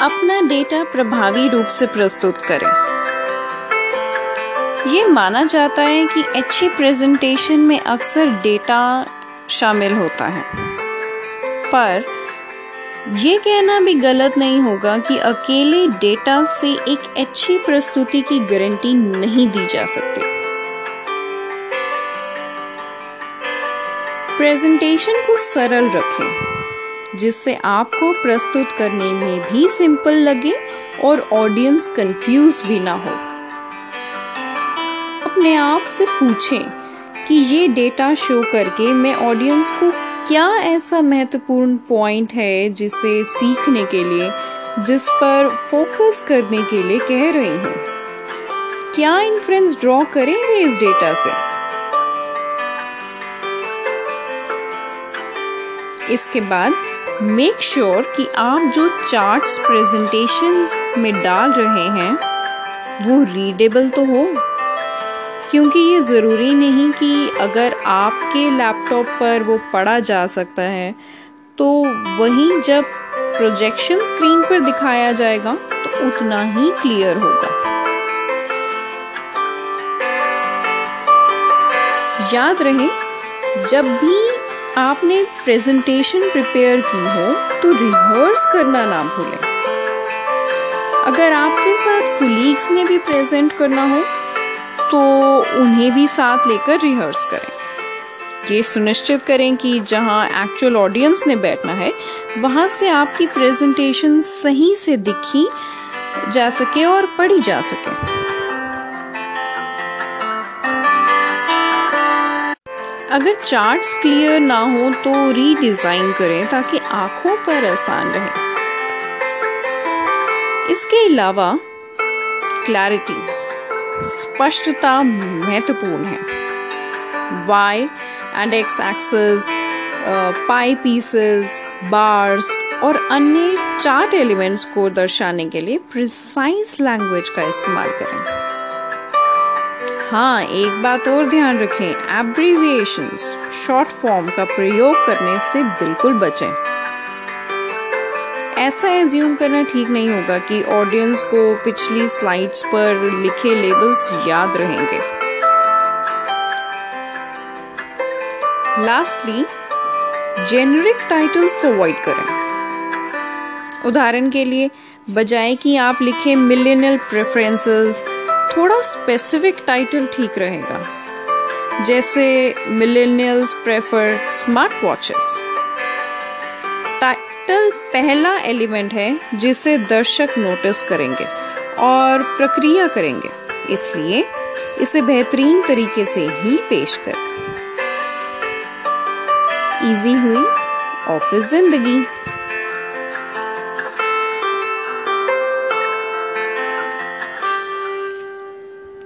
अपना डेटा प्रभावी रूप से प्रस्तुत करें। ये माना जाता है कि अच्छी प्रेजेंटेशन में अक्सर डेटा शामिल होता है। पर यह कहना भी गलत नहीं होगा कि अकेले डेटा से एक अच्छी प्रस्तुति की गारंटी नहीं दी जा सकती। प्रेजेंटेशन को सरल रखें। जिससे आपको प्रस्तुत करने में भी सिंपल लगे और ऑडियंस कंफ्यूज भी ना हो। अपने आप से पूछें कि ये डेटा शो करके मैं ऑडियंस को क्या ऐसा महत्वपूर्ण पॉइंट है जिसे सीखने के लिए, जिस पर फोकस करने के लिए कह रही हूँ। क्या इन्फ्रेंस ड्रॉ करेंगे इस डेटा से? इसके बाद मेक श्योर sure कि आप जो चार्ट्स प्रेजेंटेशंस में डाल रहे हैं, वो रीडेबल तो हो, क्योंकि ये ज़रूरी नहीं कि अगर आपके लैपटॉप पर वो पढ़ा जा सकता है तो वहीं जब प्रोजेक्शन स्क्रीन पर दिखाया जाएगा तो उतना ही क्लियर होगा। याद रहे, जब भी आपने प्रेजेंटेशन प्रिपेयर की हो तो रिहर्स करना ना भूलें। अगर आपके साथ कुलीग्स ने भी प्रेजेंट करना हो तो उन्हें भी साथ लेकर रिहर्स करें। ये सुनिश्चित करें कि जहाँ एक्चुअल ऑडियंस ने बैठना है, वहाँ से आपकी प्रेजेंटेशन सही से दिखी जा सके और पढ़ी जा सके। अगर चार्ट्स क्लियर ना हो तो रीडिज़ाइन करें ताकि आँखों पर आसान रहे। इसके अलावा क्लैरिटी स्पष्टता महत्वपूर्ण है। Y and X axes pie pieces bars और अन्य चार्ट एलिमेंट्स को दर्शाने के लिए प्रिसाइज लैंग्वेज का इस्तेमाल करें। हाँ एक बात और ध्यान रखें एब्रीविएशंस शॉर्ट फॉर्म का प्रयोग करने से बिल्कुल बचें। ऐसा एज्यूम करना ठीक नहीं होगा कि ऑडियंस को पिछली स्लाइड्स पर लिखे लेबल्स याद रहेंगे। लास्टली जेनरिक टाइटल्स को अवॉइड करें। उदाहरण के लिए, बजाय कि आप लिखें मिलेनियल प्रेफरेंसेस थोड़ा स्पेसिफिक टाइटल ठीक रहेगा। जैसे millennials prefer smart watches title पहला एलिमेंट है जिसे दर्शक नोटिस करेंगे और प्रक्रिया करेंगे। इसलिए इसे बेहतरीन तरीके से ही पेश कर। इजी हुई ऑफ़िस ज़िंदगी।